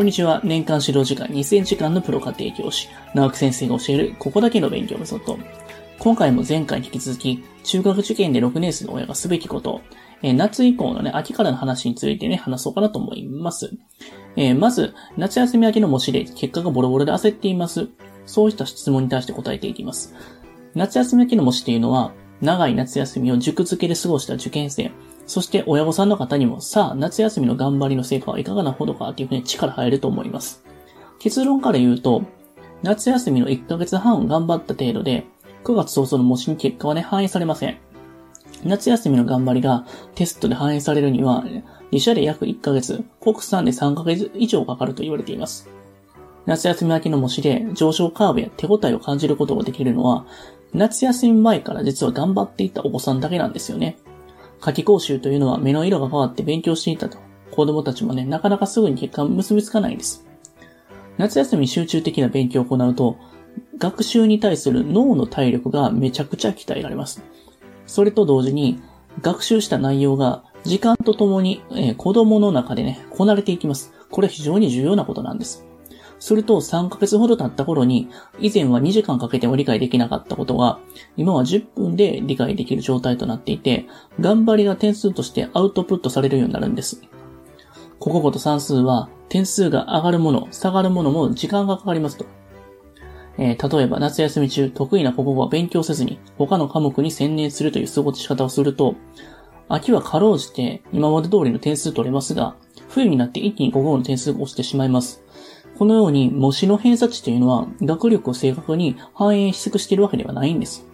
こんにちは。年間指導時間2000時間のプロ家庭教師、直木先生が教えるここだけの勉強メソッド。今回も前回に引き続き、中学受験で6年生の親がすべきこと、えー、夏以降のね、秋からの話についてね、話そうかなと思います。えー、まず、夏休み明けの模試で結果がボロボロで焦っています。そうした質問に対して答えていきます。夏休み明けの模試っていうのは、長い夏休みを塾付けで過ごした受験生、そして親御さんの方にも、さあ、夏休みの頑張りの成果はいかがなほどかっていうふうに力入ると思います。結論から言うと、夏休みの1ヶ月半頑張った程度で、9月早々の模試に結果はね、反映されません。夏休みの頑張りがテストで反映されるには、自社で約1ヶ月、国産で3ヶ月以上かかると言われています。夏休み明けの模試で上昇カーブや手応えを感じることができるのは、夏休み前から実は頑張っていたお子さんだけなんですよね。夏季講習というのは目の色が変わって勉強していたと。子供たちもね、なかなかすぐに結果結びつかないんです。夏休み集中的な勉強を行うと、学習に対する脳の体力がめちゃくちゃ鍛えられます。それと同時に、学習した内容が時間とともに、えー、子供の中でね、こなれていきます。これ非常に重要なことなんです。すると3ヶ月ほど経った頃に、以前は2時間かけても理解できなかったことが、今は10分で理解できる状態となっていて、頑張りが点数としてアウトプットされるようになるんです。国語と算数は点数が上がるもの、下がるものも時間がかかりますと。えー、例えば夏休み中得意な国語は勉強せずに他の科目に専念するという過ごし方をすると、秋はかろうじて今まで通りの点数取れますが、冬になって一気に国語の点数が落ちてしまいます。このように模試の偏差値というのは学力を正確に反映し尽くしているわけではないんです。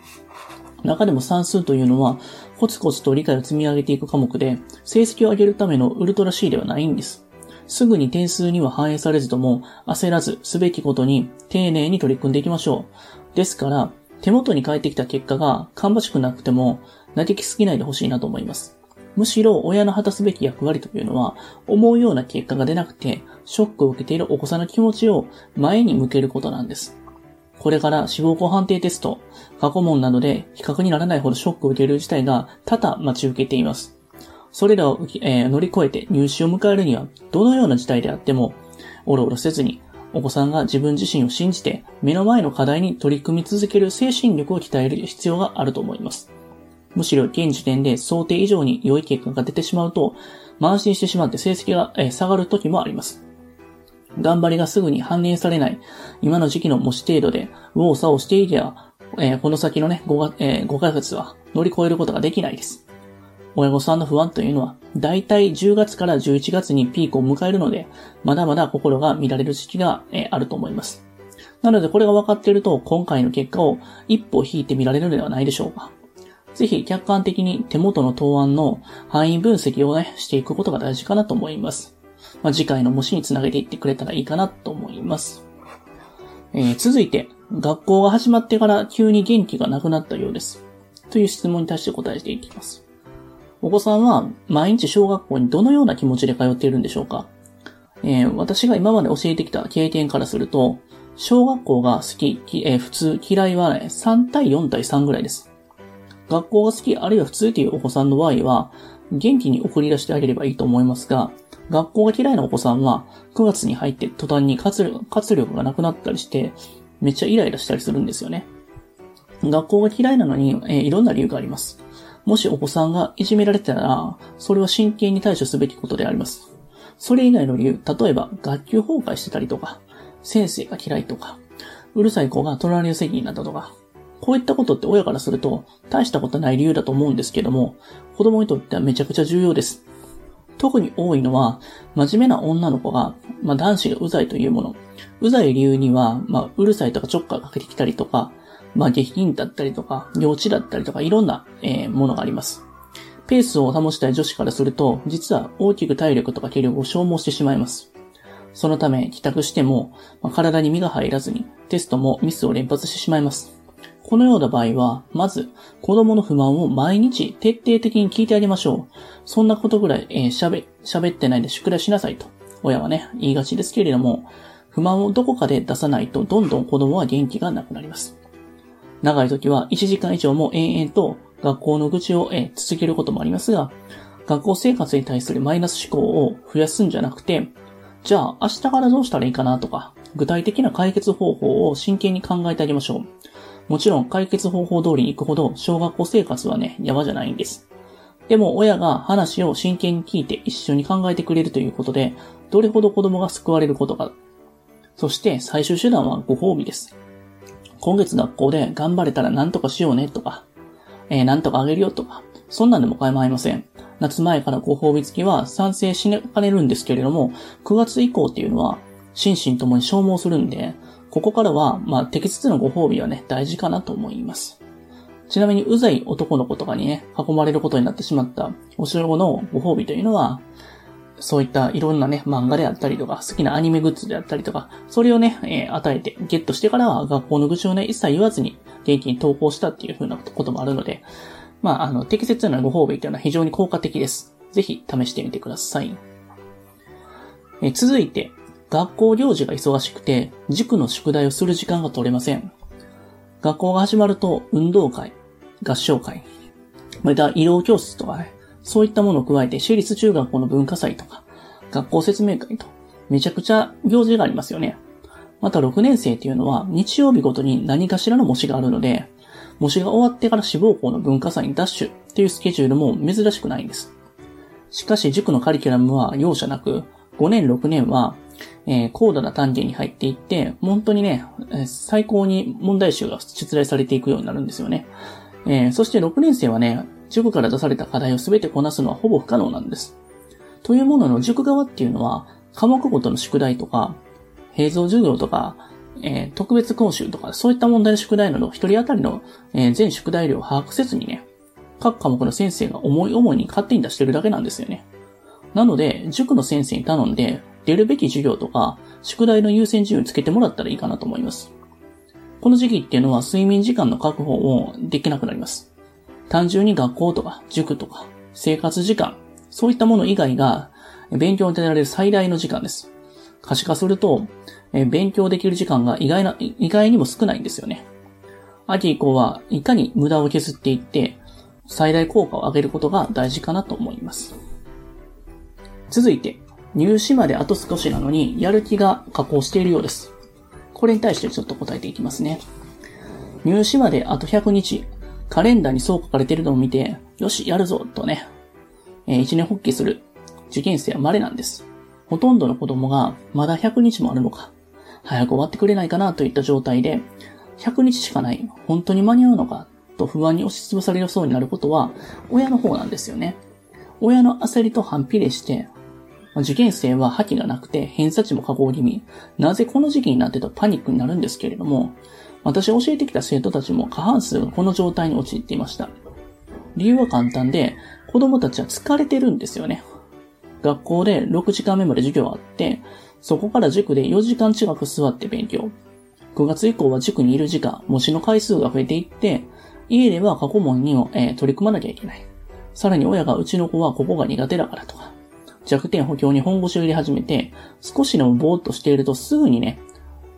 中でも算数というのはコツコツと理解を積み上げていく科目で成績を上げるためのウルトラ C ではないんです。すぐに点数には反映されずとも焦らずすべきことに丁寧に取り組んでいきましょう。ですから手元に返ってきた結果が芳しくなくても嘆きすぎないでほしいなと思います。むしろ親の果たすべき役割というのは、思うような結果が出なくて、ショックを受けているお子さんの気持ちを前に向けることなんです。これから志望校判定テスト、過去問などで比較にならないほどショックを受ける事態が多々待ち受けています。それらを、えー、乗り越えて入試を迎えるには、どのような事態であっても、おろおろせずに、お子さんが自分自身を信じて、目の前の課題に取り組み続ける精神力を鍛える必要があると思います。むしろ現時点で想定以上に良い結果が出てしまうと、慢心してしまって成績が下がる時もあります。頑張りがすぐに反映されない、今の時期の模試程度で、右往左往していけば、えー、この先のね5、えー、5ヶ月は乗り越えることができないです。親御さんの不安というのは、だいたい10月から11月にピークを迎えるので、まだまだ心が乱れる時期が、えー、あると思います。なのでこれが分かっていると、今回の結果を一歩引いてみられるのではないでしょうか。ぜひ客観的に手元の答案の範囲分析をね、していくことが大事かなと思います。まあ、次回の模試につなげていってくれたらいいかなと思います。えー、続いて、学校が始まってから急に元気がなくなったようです。という質問に対して答えていきます。お子さんは毎日小学校にどのような気持ちで通っているんでしょうか？えー、私が今まで教えてきた経験からすると、小学校が好き、えー、普通、嫌いはね、3対4対3ぐらいです。学校が好き、あるいは普通というお子さんの場合は、元気に送り出してあげればいいと思いますが、学校が嫌いなお子さんは、9月に入って途端に活力がなくなったりして、めっちゃイライラしたりするんですよね。学校が嫌いなのに、えー、いろんな理由があります。もしお子さんがいじめられてたら、それは真剣に対処すべきことであります。それ以外の理由、例えば学級崩壊してたりとか、先生が嫌いとか、うるさい子が隣の席になったとか、こういったことって親からすると大したことない理由だと思うんですけども、子供にとってはめちゃくちゃ重要です。特に多いのは、真面目な女の子が、まあ、男子がうざいというもの。うざい理由には、まあ、うるさいとかちょっかいかけてきたりとか、まあ、下品だったりとか、幼稚だったりとか、いろんな、えー、ものがあります。ペースを保ちたい女子からすると、実は大きく体力とか気力を消耗してしまいます。そのため、帰宅しても、まあ、体に身が入らずに、テストもミスを連発してしまいます。このような場合は、まず、子供の不満を毎日徹底的に聞いてあげましょう。そんなことぐらい、えー、喋、喋ってないで宿題しなさいと。親はね、言いがちですけれども、不満をどこかで出さないと、どんどん子供は元気がなくなります。長い時は1時間以上も延々と学校の愚痴を、えー、続けることもありますが、学校生活に対するマイナス思考を増やすんじゃなくて、じゃあ明日からどうしたらいいかなとか、具体的な解決方法を真剣に考えてあげましょう。もちろん解決方法通りに行くほど小学校生活はね、やばじゃないんです。でも親が話を真剣に聞いて一緒に考えてくれるということで、どれほど子供が救われることか。そして最終手段はご褒美です。今月学校で頑張れたら何とかしようねとか、えー、何とかあげるよとか、そんなんでも構いません。夏前からご褒美付きは賛成しかねるんですけれども、9月以降っていうのは心身ともに消耗するんで、ここからは、まあ、適切なご褒美はね、大事かなと思います。ちなみに、うざい男の子とかにね、囲まれることになってしまったお城後のご褒美というのは、そういったいろんなね、漫画であったりとか、好きなアニメグッズであったりとか、それをね、えー、与えて、ゲットしてからは学校の愚痴をね、一切言わずに、元気に投稿したっていう風なこともあるので、まあ、あの、適切なご褒美というのは非常に効果的です。ぜひ試してみてください。え続いて、学校行事が忙しくて、塾の宿題をする時間が取れません。学校が始まると、運動会、合唱会、また医療教室とかね、そういったものを加えて、私立中学校の文化祭とか、学校説明会と、めちゃくちゃ行事がありますよね。また6年生っていうのは、日曜日ごとに何かしらの模試があるので、模試が終わってから志望校の文化祭にダッシュっていうスケジュールも珍しくないんです。しかし塾のカリキュラムは容赦なく、5年6年は、えー、高度な単元に入っていって、本当にね、最高に問題集が出題されていくようになるんですよね。えー、そして6年生はね、塾から出された課題を全てこなすのはほぼ不可能なんです。というものの塾側っていうのは、科目ごとの宿題とか、平蔵授業とか、えー、特別講習とか、そういった問題の宿題など、一人当たりの、えー、全宿題量を把握せずにね、各科目の先生が思い思いに勝手に出してるだけなんですよね。なので、塾の先生に頼んで、出るべき授業とか、宿題の優先順位をつけてもらったらいいかなと思います。この時期っていうのは睡眠時間の確保もできなくなります。単純に学校とか塾とか生活時間、そういったもの以外が勉強に出られる最大の時間です。可視化すると、え勉強できる時間が意外な、意外にも少ないんですよね。秋以降はいかに無駄を削っていって、最大効果を上げることが大事かなと思います。続いて、入試まであと少しなのに、やる気が下降しているようです。これに対してちょっと答えていきますね。入試まであと100日、カレンダーにそう書かれているのを見て、よし、やるぞ、とね、えー、一年発起する受験生は稀なんです。ほとんどの子供が、まだ100日もあるのか、早く終わってくれないかなといった状態で、100日しかない、本当に間に合うのか、と不安に押しつぶされそうになることは、親の方なんですよね。親の焦りと反比例して、受験生は覇気がなくて偏差値も下降気味。なぜこの時期になってとパニックになるんですけれども、私教えてきた生徒たちも過半数がこの状態に陥っていました。理由は簡単で、子供たちは疲れてるんですよね。学校で6時間目まで授業あって、そこから塾で4時間近く座って勉強。9月以降は塾にいる時間、模試の回数が増えていって、家では過去問に、えー、取り組まなきゃいけない。さらに親がうちの子はここが苦手だからとか、弱点補強に本腰を入れ始めて、少しでもぼーっとしているとすぐにね、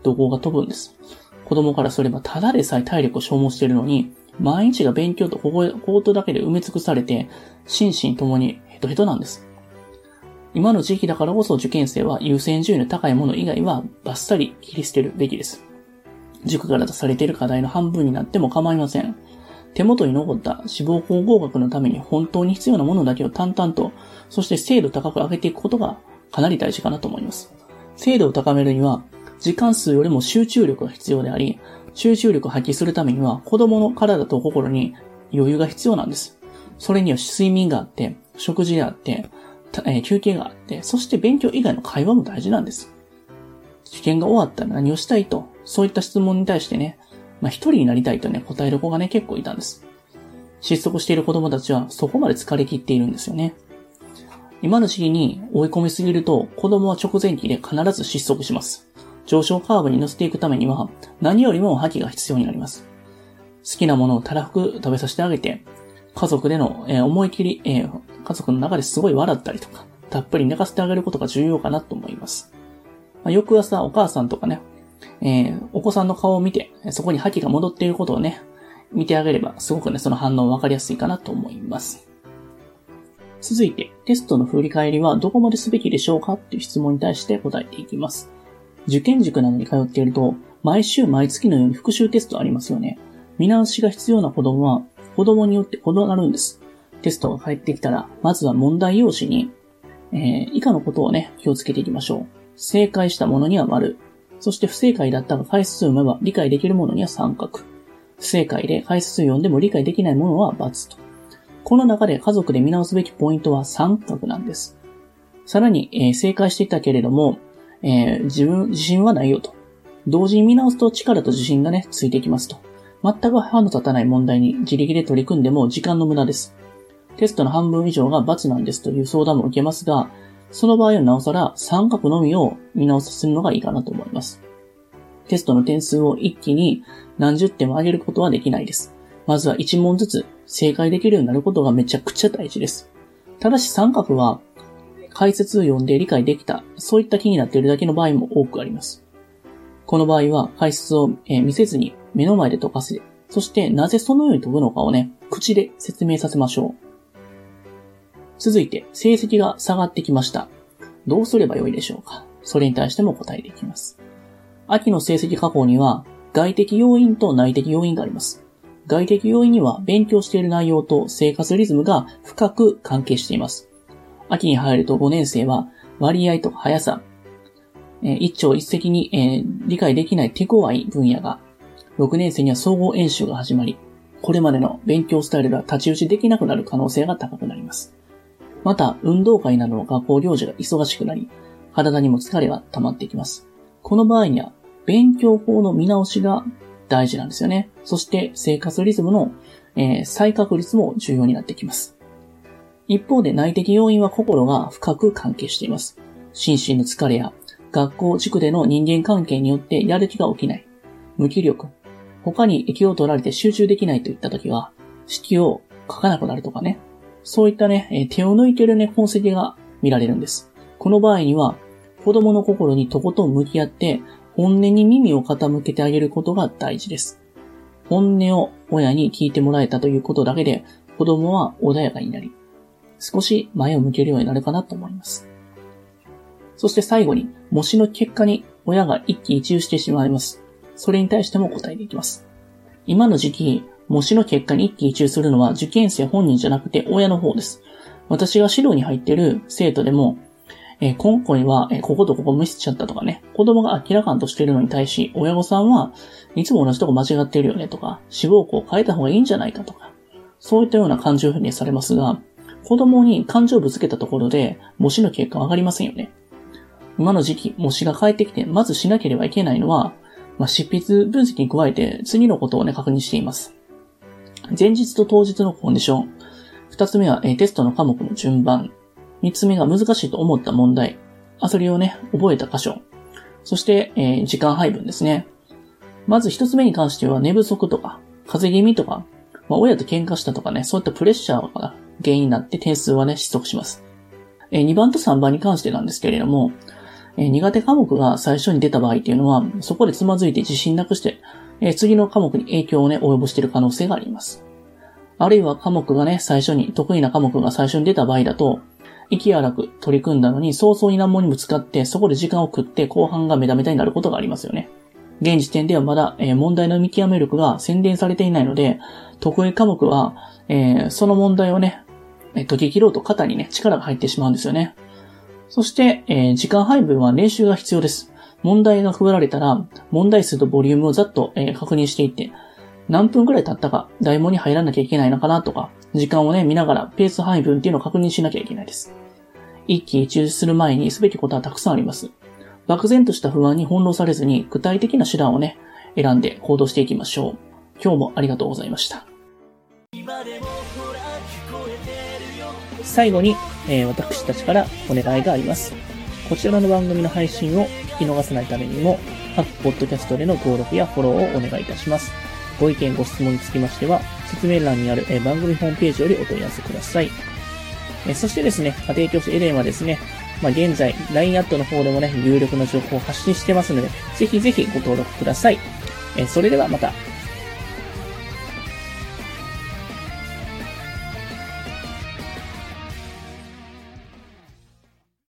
怒号が飛ぶんです。子供からすればただでさえ体力を消耗しているのに、毎日が勉強とコトだけで埋め尽くされて、心身ともにヘトヘトなんです。今の時期だからこそ受験生は優先順位の高いもの以外はバッサリ切り捨てるべきです。塾から出されている課題の半分になっても構いません。手元に残った志望校合格のために本当に必要なものだけを淡々と、そして精度高く上げていくことがかなり大事かなと思います。精度を高めるには、時間数よりも集中力が必要であり、集中力を発揮するためには子供の体と心に余裕が必要なんです。それには睡眠があって、食事があって、え、休憩があって、そして勉強以外の会話も大事なんです。受験が終わったら何をしたいと、そういった質問に対してね、まあ、一人になりたいとね、答える子がね、結構いたんです。失速している子供たちはそこまで疲れ切っているんですよね。今の時期に追い込みすぎると、子供は直前期で必ず失速します。上昇カーブに乗せていくためには、何よりも覇気が必要になります。好きなものをたらふく食べさせてあげて、家族での、え、思い切り、え、家族の中ですごい笑ったりとか、たっぷり寝かせてあげることが重要かなと思います。ま、翌朝、お母さんとかね、えー、お子さんの顔を見て、そこに覇気が戻っていることをね、見てあげれば、すごくね、その反応分かりやすいかなと思います。続いて、テストの振り返りはどこまですべきでしょうかっていう質問に対して答えていきます。受験塾などに通っていると、毎週毎月のように復習テストありますよね。見直しが必要な子供は、子供によって異なるんです。テストが返ってきたら、まずは問題用紙に、えー、以下のことをね、気をつけていきましょう。正解したものには丸。そして不正解だったが回数読めば理解できるものには三角。不正解で回数読んでも理解できないものは×と。この中で家族で見直すべきポイントは三角なんです。さらに、えー、正解していたけれども、えー、自分、自信はないよと。同時に見直すと力と自信がね、ついてきますと。全く歯の立たない問題に自力で取り組んでも時間の無駄です。テストの半分以上が×なんですという相談も受けますが、その場合はなおさら三角のみを見直させるのがいいかなと思います。テストの点数を一気に何十点も上げることはできないです。まずは一問ずつ正解できるようになることがめちゃくちゃ大事です。ただし三角は解説を読んで理解できた、そういった気になっているだけの場合も多くあります。この場合は解説を見せずに目の前で解かせ、そしてなぜそのように解くのかをね、口で説明させましょう。続いて、成績が下がってきました。どうすればよいでしょうか？それに対しても答えていきます。秋の成績加工には、外的要因と内的要因があります。外的要因には勉強している内容と生活リズムが深く関係しています。秋に入ると5年生は割合と速さ、え一朝一夕に、えー、理解できない手強い分野が、6年生には総合演習が始まり、これまでの勉強スタイルが立ち打ちできなくなる可能性が高くなります。また、運動会などの学校行事が忙しくなり、体にも疲れが溜まっていきます。この場合には、勉強法の見直しが大事なんですよね。そして生活リズムの、えー、再確率も重要になってきます。一方で内的要因は心が深く関係しています。心身の疲れや学校塾での人間関係によってやる気が起きない。無気力。他に気を取られて集中できないといった時は、式を書かなくなるとかね。そういったね、手を抜いてるね、痕跡が見られるんです。この場合には、子供の心にとことん向き合って、本音に耳を傾けてあげることが大事です。本音を親に聞いてもらえたということだけで、子供は穏やかになり、少し前を向けるようになるかなと思います。そして最後に、模試の結果に親が一喜一憂してしまいます。それに対しても答えていきます。今の時期、模試の結果に一喜一憂するのは受験生本人じゃなくて親の方です。私が指導に入っている生徒でも、えー、今回は、えー、こことここ無視しちゃったとかね、子供が明らかんとしているのに対し、親御さんはいつも同じとこ間違っているよねとか、志望校を変えた方がいいんじゃないかとか、そういったような感情表現されますが、子供に感情をぶつけたところで、模試の結果わかりませんよね。今の時期、模試が返ってきて、まずしなければいけないのは、まあ、執筆分析に加えて、次のことをね、確認しています。前日と当日のコンディション。二つ目は、えー、テストの科目の順番。三つ目が難しいと思った問題。あ、それをね、覚えた箇所。そして、えー、時間配分ですね。まず一つ目に関しては寝不足とか、風邪気味とか、まあ、親と喧嘩したとかね、そういったプレッシャーが原因になって点数はね、失速します。えー、2番と3番に関してなんですけれども、えー、苦手科目が最初に出た場合っていうのは、そこでつまずいて自信なくして、えー、次の科目に影響をね、及ぼしている可能性があります。あるいは科目がね、最初に、得意な科目が最初に出た場合だと、息荒く取り組んだのに早々に難問にぶつかって、そこで時間を食って後半がメタメタになることがありますよね。現時点ではまだ、えー、問題の見極め力が洗練されていないので、得意科目は、えー、その問題をね、解き切ろうと肩にね、力が入ってしまうんですよね。そして、えー、時間配分は練習が必要です。問題が配られたら、問題数とボリュームをざっと、えー、確認していって、何分くらい経ったか、台本に入らなきゃいけないのかなとか、時間をね、見ながらペース配分っていうのを確認しなきゃいけないです。一喜一憂する前にすべきことはたくさんあります。漠然とした不安に翻弄されずに、具体的な手段をね、選んで行動していきましょう。今日もありがとうございました。最後に、えー、私たちからお願いがあります。こちらの番組の配信を聞き逃さないためにも、各ポッドキャストでの登録やフォローをお願いいたします。ご意見、ご質問につきましては、説明欄にある、番組ホームページよりお問い合わせください。え、そしてですね、家庭教師エレンはですね、まあ、現在、LINE アットの方でもね、有力な情報を発信してますので、ぜひぜひご登録ください。え、それではまた。